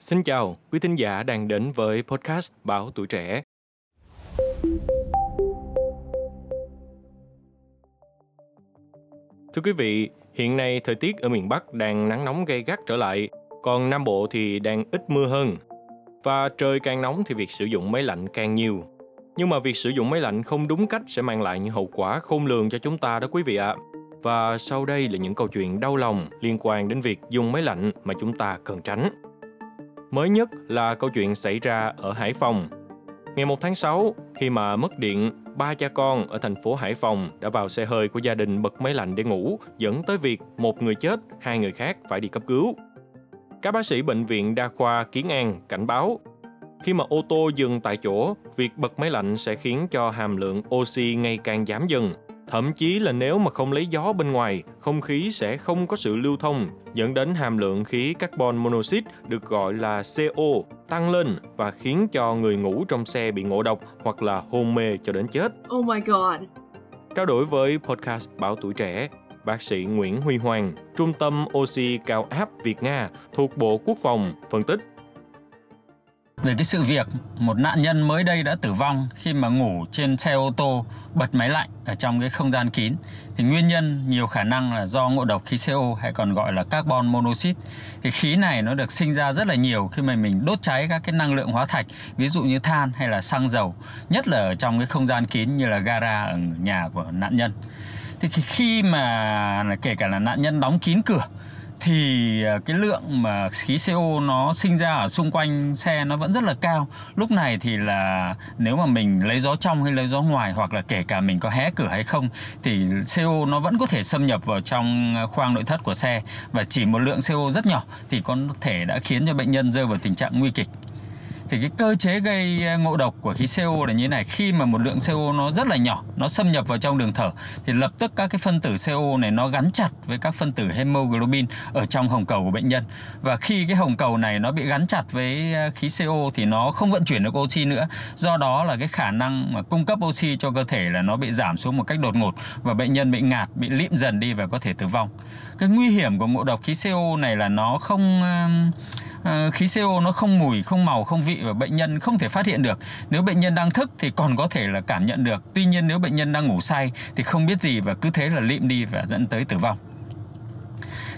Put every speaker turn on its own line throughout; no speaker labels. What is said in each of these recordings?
Xin chào, quý thính giả đang đến với podcast Báo Tuổi Trẻ. Thưa quý vị, hiện nay thời tiết ở miền Bắc đang nắng nóng gay gắt trở lại, còn Nam Bộ thì đang ít mưa hơn. Và trời càng nóng thì việc sử dụng máy lạnh càng nhiều. Nhưng mà việc sử dụng máy lạnh không đúng cách sẽ mang lại những hậu quả khôn lường cho chúng ta đó quý vị ạ. Và sau đây là những câu chuyện đau lòng liên quan đến việc dùng máy lạnh mà chúng ta cần tránh. Mới nhất là câu chuyện xảy ra ở Hải Phòng. Ngày 1 tháng 6, khi mà mất điện, ba cha con ở thành phố Hải Phòng đã vào xe hơi của gia đình bật máy lạnh để ngủ, dẫn tới việc một người chết, hai người khác phải đi cấp cứu. Các bác sĩ bệnh viện đa khoa Kiến An cảnh báo, khi mà ô tô dừng tại chỗ, việc bật máy lạnh sẽ khiến cho hàm lượng oxy ngày càng giảm dần, Thậm chí là nếu mà không lấy gió bên ngoài, không khí sẽ không có sự lưu thông, dẫn đến hàm lượng khí carbon monoxide được gọi là CO tăng lên và khiến cho người ngủ trong xe bị ngộ độc hoặc là hôn mê cho đến chết.
Oh my god.
Trao đổi với podcast Báo Tuổi Trẻ, bác sĩ Nguyễn Huy Hoàng, Trung tâm Oxy Cao áp Việt Nga thuộc Bộ Quốc phòng phân tích
về cái sự việc, một nạn nhân mới đây đã tử vong khi mà ngủ trên xe ô tô bật máy lạnh ở trong cái không gian kín. Thì nguyên nhân nhiều khả năng là do ngộ độc khí CO hay còn gọi là carbon monoxide. Thì khí này nó được sinh ra rất là nhiều khi mà mình đốt cháy các cái năng lượng hóa thạch, ví dụ như than hay là xăng dầu, nhất là ở trong cái không gian kín như là gara ở nhà của nạn nhân. Thì khi mà, kể cả là nạn nhân đóng kín cửa thì à, cái lượng mà khí CO nó sinh ra ở xung quanh xe nó vẫn rất là cao. Lúc này thì là nếu mà mình lấy gió trong hay lấy gió ngoài hoặc là kể cả mình có hé cửa hay không, thì CO nó vẫn có thể xâm nhập vào trong à, khoang nội thất của xe và chỉ một lượng CO rất nhỏ thì có thể đã khiến cho bệnh nhân rơi vào tình trạng nguy kịch thì cái cơ chế gây ờ, ngộ độc của khí CO là như thế này. Khi mà một lượng CO nó rất là nhỏ nó xâm nhập vào trong đường thở thì lập tức các cái phân tử CO này nó gắn chặt với các phân tử hemoglobin ở trong hồng cầu của bệnh nhân. Và khi cái hồng cầu này nó bị gắn chặt với ờ, khí CO thì nó không vận chuyển được oxy nữa. Do đó là cái khả năng mà cung cấp oxy cho cơ thể là nó bị giảm xuống một cách đột ngột và bệnh nhân bị ngạt bị lịm dần đi và có thể tử vong. Cái nguy hiểm của ngộ độc khí CO này là nó không uh, Ờ, khí CO nó không mùi, không màu, không vị và bệnh nhân không thể phát hiện được. Nếu bệnh nhân đang thức thì còn có thể là cảm nhận được. Tuy nhiên nếu bệnh nhân đang ngủ say thì không biết gì và cứ thế là lịm đi và dẫn tới tử vong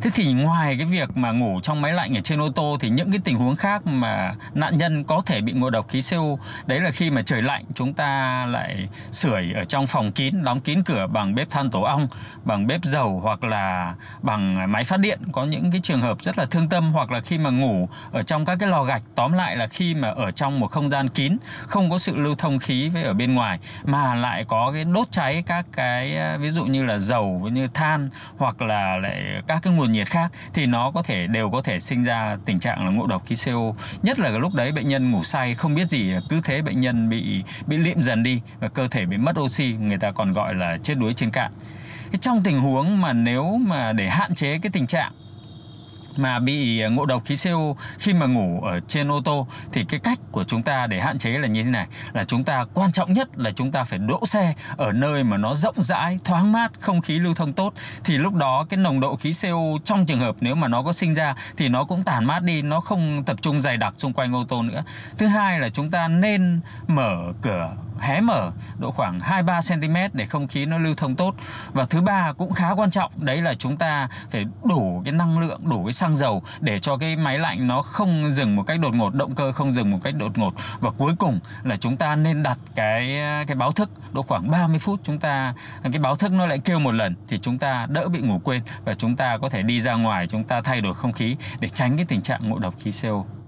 thế thì ngoài cái việc mà ngủ trong máy lạnh ở trên ô tô thì những cái tình huống khác mà nạn nhân có thể bị ngộ độc khí CO đấy là khi mà trời lạnh chúng ta lại sưởi ở trong phòng kín, đóng kín cửa bằng bếp than tổ ong, bằng bếp dầu hoặc là bằng máy phát điện. Có những cái trường hợp rất là thương tâm hoặc là khi mà ngủ ở trong các cái lò gạch, tóm lại là khi mà ở trong một không gian kín, không có sự lưu thông khí với ở bên ngoài, mà lại có cái đốt cháy các cái, ví dụ như là dầu như than hoặc là lại các cái nguồn nguồn nhiệt khác thì nó có thể, đều có thể sinh ra tình trạng là ngộ độc khí CO nhất là lúc đấy bệnh nhân ngủ say, không biết gì, cứ thế bệnh nhân bị bị liệm dần đi và cơ thể bị mất oxy, người ta còn gọi là chết đuối trên cạn. Trong tình huống mà nếu mà để hạn chế cái tình trạng mà bị ngộ độc khí CO khi mà ngủ ở trên ô tô, thì cái cách của chúng ta để hạn chế là như thế này. Là chúng ta quan trọng nhất là chúng ta phải đỗ xe ở nơi mà nó rộng rãi, thoáng mát, không khí lưu thông tốt. Thì lúc đó cái nồng độ khí CO trong trường hợp nếu mà nó có sinh ra thì nó cũng tản mát đi, nó không tập trung dày đặc xung quanh ô tô nữa. Thứ hai là chúng ta nên mở cửa hé mở độ khoảng 2-3 cm để không khí nó lưu thông tốt và thứ ba cũng khá quan trọng, đấy là chúng ta phải đủ cái năng lượng, đủ cái xăng dầu để cho cái máy lạnh nó không dừng một cách đột ngột, động cơ không dừng một cách đột ngột và cuối cùng là chúng ta nên đặt cái cái báo thức, độ khoảng 30 phút chúng ta, cái báo thức nó lại kêu một lần thì chúng ta đỡ bị ngủ quên và chúng ta có thể đi ra ngoài, chúng ta thay đổi không khí để tránh cái tình trạng ngộ độc khí CO.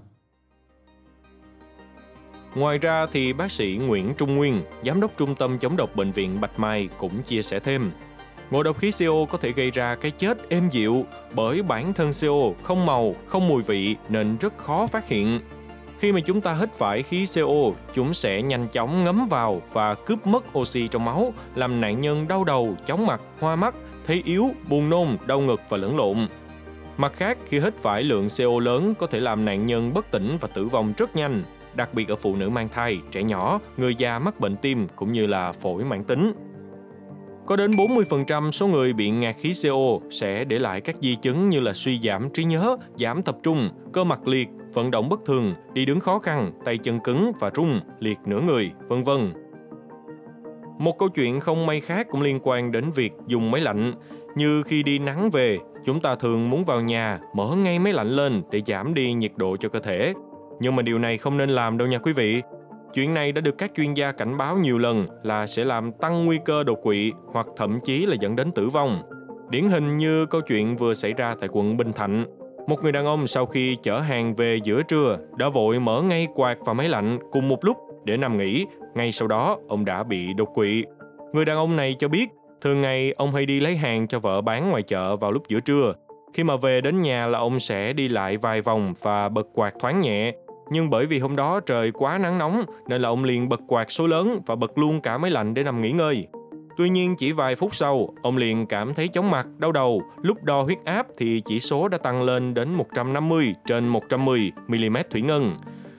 Ngoài ra thì bác sĩ Nguyễn Trung Nguyên, giám đốc trung tâm chống độc bệnh viện Bạch Mai cũng chia sẻ thêm. Ngộ độc khí CO có thể gây ra cái chết êm dịu bởi bản thân CO không màu, không mùi vị nên rất khó phát hiện. Khi mà chúng ta hít phải khí CO, chúng sẽ nhanh chóng ngấm vào và cướp mất oxy trong máu, làm nạn nhân đau đầu, chóng mặt, hoa mắt, thấy yếu, buồn nôn, đau ngực và lẫn lộn. Mặt khác, khi hít phải lượng CO lớn có thể làm nạn nhân bất tỉnh và tử vong rất nhanh, đặc biệt ở phụ nữ mang thai, trẻ nhỏ, người già mắc bệnh tim cũng như là phổi mãn tính. Có đến 40% số người bị ngạt khí CO sẽ để lại các di chứng như là suy giảm trí nhớ, giảm tập trung, cơ mặt liệt, vận động bất thường, đi đứng khó khăn, tay chân cứng và rung, liệt nửa người, vân vân. Một câu chuyện không may khác cũng liên quan đến việc dùng máy lạnh. Như khi đi nắng về, chúng ta thường muốn vào nhà mở ngay máy lạnh lên để giảm đi nhiệt độ cho cơ thể. Nhưng mà điều này không nên làm đâu nha quý vị. Chuyện này đã được các chuyên gia cảnh báo nhiều lần là sẽ làm tăng nguy cơ đột quỵ hoặc thậm chí là dẫn đến tử vong. Điển hình như câu chuyện vừa xảy ra tại quận Bình Thạnh. Một người đàn ông sau khi chở hàng về giữa trưa đã vội mở ngay quạt và máy lạnh cùng một lúc để nằm nghỉ. Ngay sau đó, ông đã bị đột quỵ. Người đàn ông này cho biết, thường ngày ông hay đi lấy hàng cho vợ bán ngoài chợ vào lúc giữa trưa. Khi mà về đến nhà là ông sẽ đi lại vài vòng và bật quạt thoáng nhẹ. Nhưng bởi vì hôm đó trời quá nắng nóng nên là ông liền bật quạt số lớn và bật luôn cả máy lạnh để nằm nghỉ ngơi. Tuy nhiên chỉ vài phút sau, ông liền cảm thấy chóng mặt, đau đầu. Lúc đo huyết áp thì chỉ số đã tăng lên đến 150 trên 110 mm thủy ngân.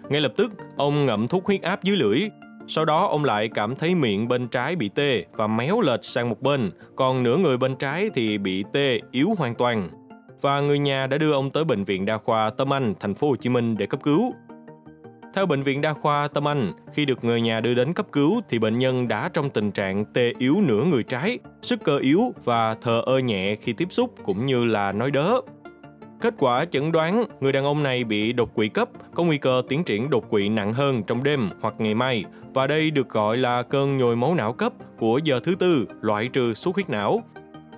Ngay lập tức, ông ngậm thuốc huyết áp dưới lưỡi. Sau đó ông lại cảm thấy miệng bên trái bị tê và méo lệch sang một bên, còn nửa người bên trái thì bị tê yếu hoàn toàn. Và người nhà đã đưa ông tới bệnh viện đa khoa Tâm Anh, thành phố Hồ Chí Minh để cấp cứu. Theo Bệnh viện Đa khoa Tâm Anh, khi được người nhà đưa đến cấp cứu thì bệnh nhân đã trong tình trạng tê yếu nửa người trái, sức cơ yếu và thờ ơ nhẹ khi tiếp xúc cũng như là nói đớ. Kết quả chẩn đoán người đàn ông này bị đột quỵ cấp, có nguy cơ tiến triển đột quỵ nặng hơn trong đêm hoặc ngày mai và đây được gọi là cơn nhồi máu não cấp của giờ thứ tư loại trừ xuất huyết não.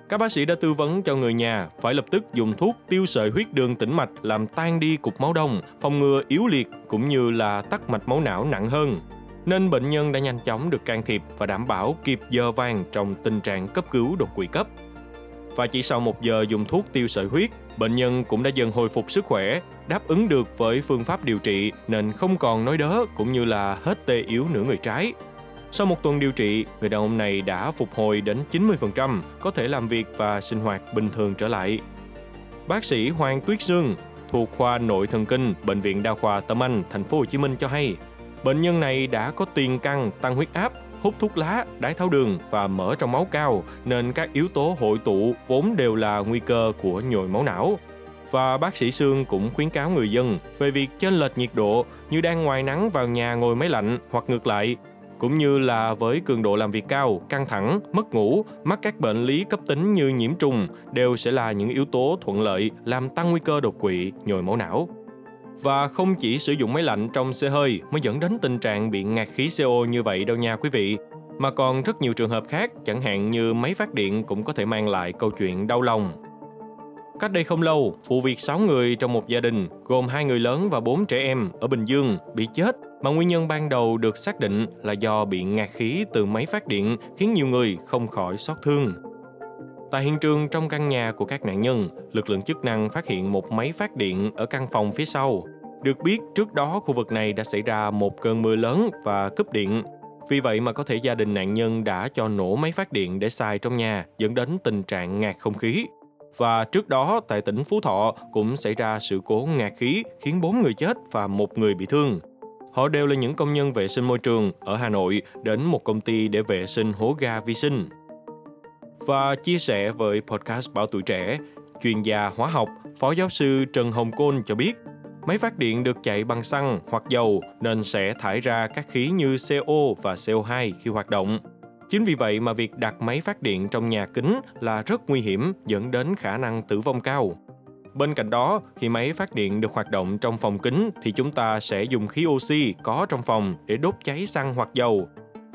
Các bác sĩ đã tư vấn cho người nhà phải lập tức dùng thuốc tiêu sợi huyết đường tĩnh mạch làm tan đi cục máu đông, phòng ngừa yếu liệt cũng như là tắc mạch máu não nặng hơn. Nên bệnh nhân đã nhanh chóng được can thiệp và đảm bảo kịp giờ vàng trong tình trạng cấp cứu đột quỵ cấp. Và chỉ sau một giờ dùng thuốc tiêu sợi huyết, bệnh nhân cũng đã dần hồi phục sức khỏe, đáp ứng được với phương pháp điều trị nên không còn nói đớ cũng như là hết tê yếu nửa người trái. Sau một tuần điều trị, người đàn ông này đã phục hồi đến 90%, có thể làm việc và sinh hoạt bình thường trở lại. Bác sĩ Hoàng Tuyết Sương thuộc khoa nội thần kinh bệnh viện đa khoa Tâm Anh, thành phố Hồ Chí Minh cho hay, bệnh nhân này đã có tiền căn tăng huyết áp, hút thuốc lá, đái tháo đường và mỡ trong máu cao nên các yếu tố hội tụ vốn đều là nguy cơ của nhồi máu não. Và bác sĩ Sương cũng khuyến cáo người dân về việc chênh lệch nhiệt độ như đang ngoài nắng vào nhà ngồi máy lạnh hoặc ngược lại cũng như là với cường độ làm việc cao, căng thẳng, mất ngủ, mắc các bệnh lý cấp tính như nhiễm trùng đều sẽ là những yếu tố thuận lợi làm tăng nguy cơ đột quỵ, nhồi máu não. Và không chỉ sử dụng máy lạnh trong xe hơi mới dẫn đến tình trạng bị ngạt khí CO như vậy đâu nha quý vị, mà còn rất nhiều trường hợp khác, chẳng hạn như máy phát điện cũng có thể mang lại câu chuyện đau lòng. Cách đây không lâu, vụ việc 6 người trong một gia đình, gồm hai người lớn và 4 trẻ em ở Bình Dương bị chết mà nguyên nhân ban đầu được xác định là do bị ngạt khí từ máy phát điện khiến nhiều người không khỏi xót thương. Tại hiện trường trong căn nhà của các nạn nhân, lực lượng chức năng phát hiện một máy phát điện ở căn phòng phía sau. Được biết trước đó khu vực này đã xảy ra một cơn mưa lớn và cúp điện. Vì vậy mà có thể gia đình nạn nhân đã cho nổ máy phát điện để xài trong nhà dẫn đến tình trạng ngạt không khí. Và trước đó tại tỉnh Phú Thọ cũng xảy ra sự cố ngạt khí khiến 4 người chết và một người bị thương. Họ đều là những công nhân vệ sinh môi trường ở Hà Nội đến một công ty để vệ sinh hố ga vi sinh. Và chia sẻ với podcast Bảo Tuổi Trẻ, chuyên gia hóa học, Phó giáo sư Trần Hồng Côn cho biết, máy phát điện được chạy bằng xăng hoặc dầu nên sẽ thải ra các khí như CO và CO2 khi hoạt động. Chính vì vậy mà việc đặt máy phát điện trong nhà kính là rất nguy hiểm dẫn đến khả năng tử vong cao. Bên cạnh đó, khi máy phát điện được hoạt động trong phòng kính thì chúng ta sẽ dùng khí oxy có trong phòng để đốt cháy xăng hoặc dầu.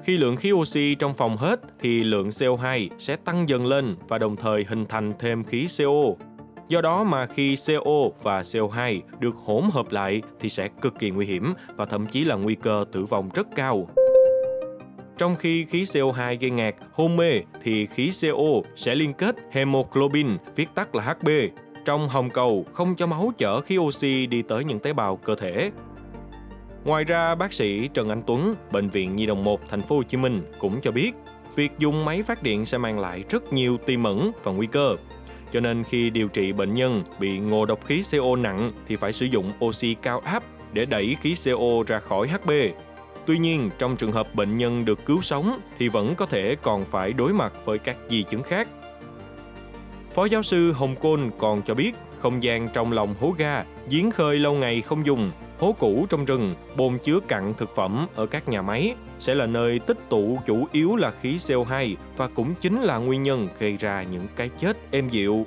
Khi lượng khí oxy trong phòng hết thì lượng CO2 sẽ tăng dần lên và đồng thời hình thành thêm khí CO. Do đó mà khi CO và CO2 được hỗn hợp lại thì sẽ cực kỳ nguy hiểm và thậm chí là nguy cơ tử vong rất cao. Trong khi khí CO2 gây ngạt, hôn mê thì khí CO sẽ liên kết hemoglobin, viết tắt là HB, trong hồng cầu không cho máu chở khí oxy đi tới những tế bào cơ thể. Ngoài ra, bác sĩ Trần Anh Tuấn, bệnh viện Nhi đồng 1 thành phố Hồ Chí Minh cũng cho biết, việc dùng máy phát điện sẽ mang lại rất nhiều tiềm ẩn và nguy cơ. Cho nên khi điều trị bệnh nhân bị ngộ độc khí CO nặng thì phải sử dụng oxy cao áp để đẩy khí CO ra khỏi HB. Tuy nhiên, trong trường hợp bệnh nhân được cứu sống thì vẫn có thể còn phải đối mặt với các di chứng khác Phó giáo sư Hồng Côn còn cho biết, không gian trong lòng hố ga, giếng khơi lâu ngày không dùng, hố cũ trong rừng, bồn chứa cặn thực phẩm ở các nhà máy sẽ là nơi tích tụ chủ yếu là khí CO2 và cũng chính là nguyên nhân gây ra những cái chết êm dịu.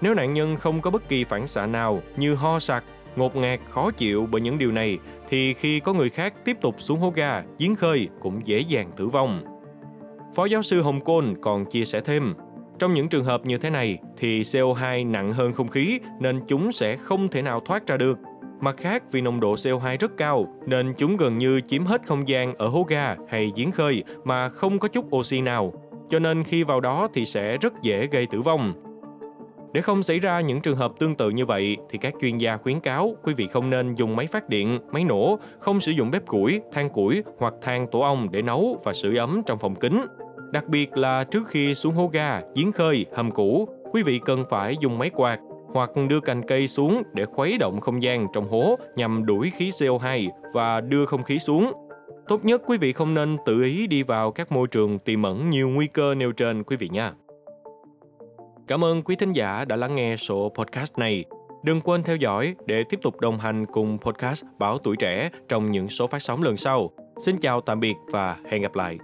Nếu nạn nhân không có bất kỳ phản xạ nào như ho sặc, ngột ngạt, khó chịu bởi những điều này, thì khi có người khác tiếp tục xuống hố ga, giếng khơi cũng dễ dàng tử vong. Phó giáo sư Hồng Côn còn chia sẻ thêm, trong những trường hợp như thế này thì CO2 nặng hơn không khí nên chúng sẽ không thể nào thoát ra được. Mặt khác, vì nồng độ CO2 rất cao nên chúng gần như chiếm hết không gian ở hố ga hay giếng khơi mà không có chút oxy nào. Cho nên khi vào đó thì sẽ rất dễ gây tử vong. Để không xảy ra những trường hợp tương tự như vậy thì các chuyên gia khuyến cáo quý vị không nên dùng máy phát điện, máy nổ, không sử dụng bếp củi, than củi hoặc than tổ ong để nấu và sưởi ấm trong phòng kính. Đặc biệt là trước khi xuống hố ga, giếng khơi, hầm cũ, quý vị cần phải dùng máy quạt hoặc đưa cành cây xuống để khuấy động không gian trong hố nhằm đuổi khí CO2 và đưa không khí xuống. Tốt nhất quý vị không nên tự ý đi vào các môi trường tiềm ẩn nhiều nguy cơ nêu trên quý vị nha. Cảm ơn quý thính giả đã lắng nghe số podcast này. Đừng quên theo dõi để tiếp tục đồng hành cùng podcast Báo Tuổi Trẻ trong những số phát sóng lần sau. Xin chào tạm biệt và hẹn gặp lại.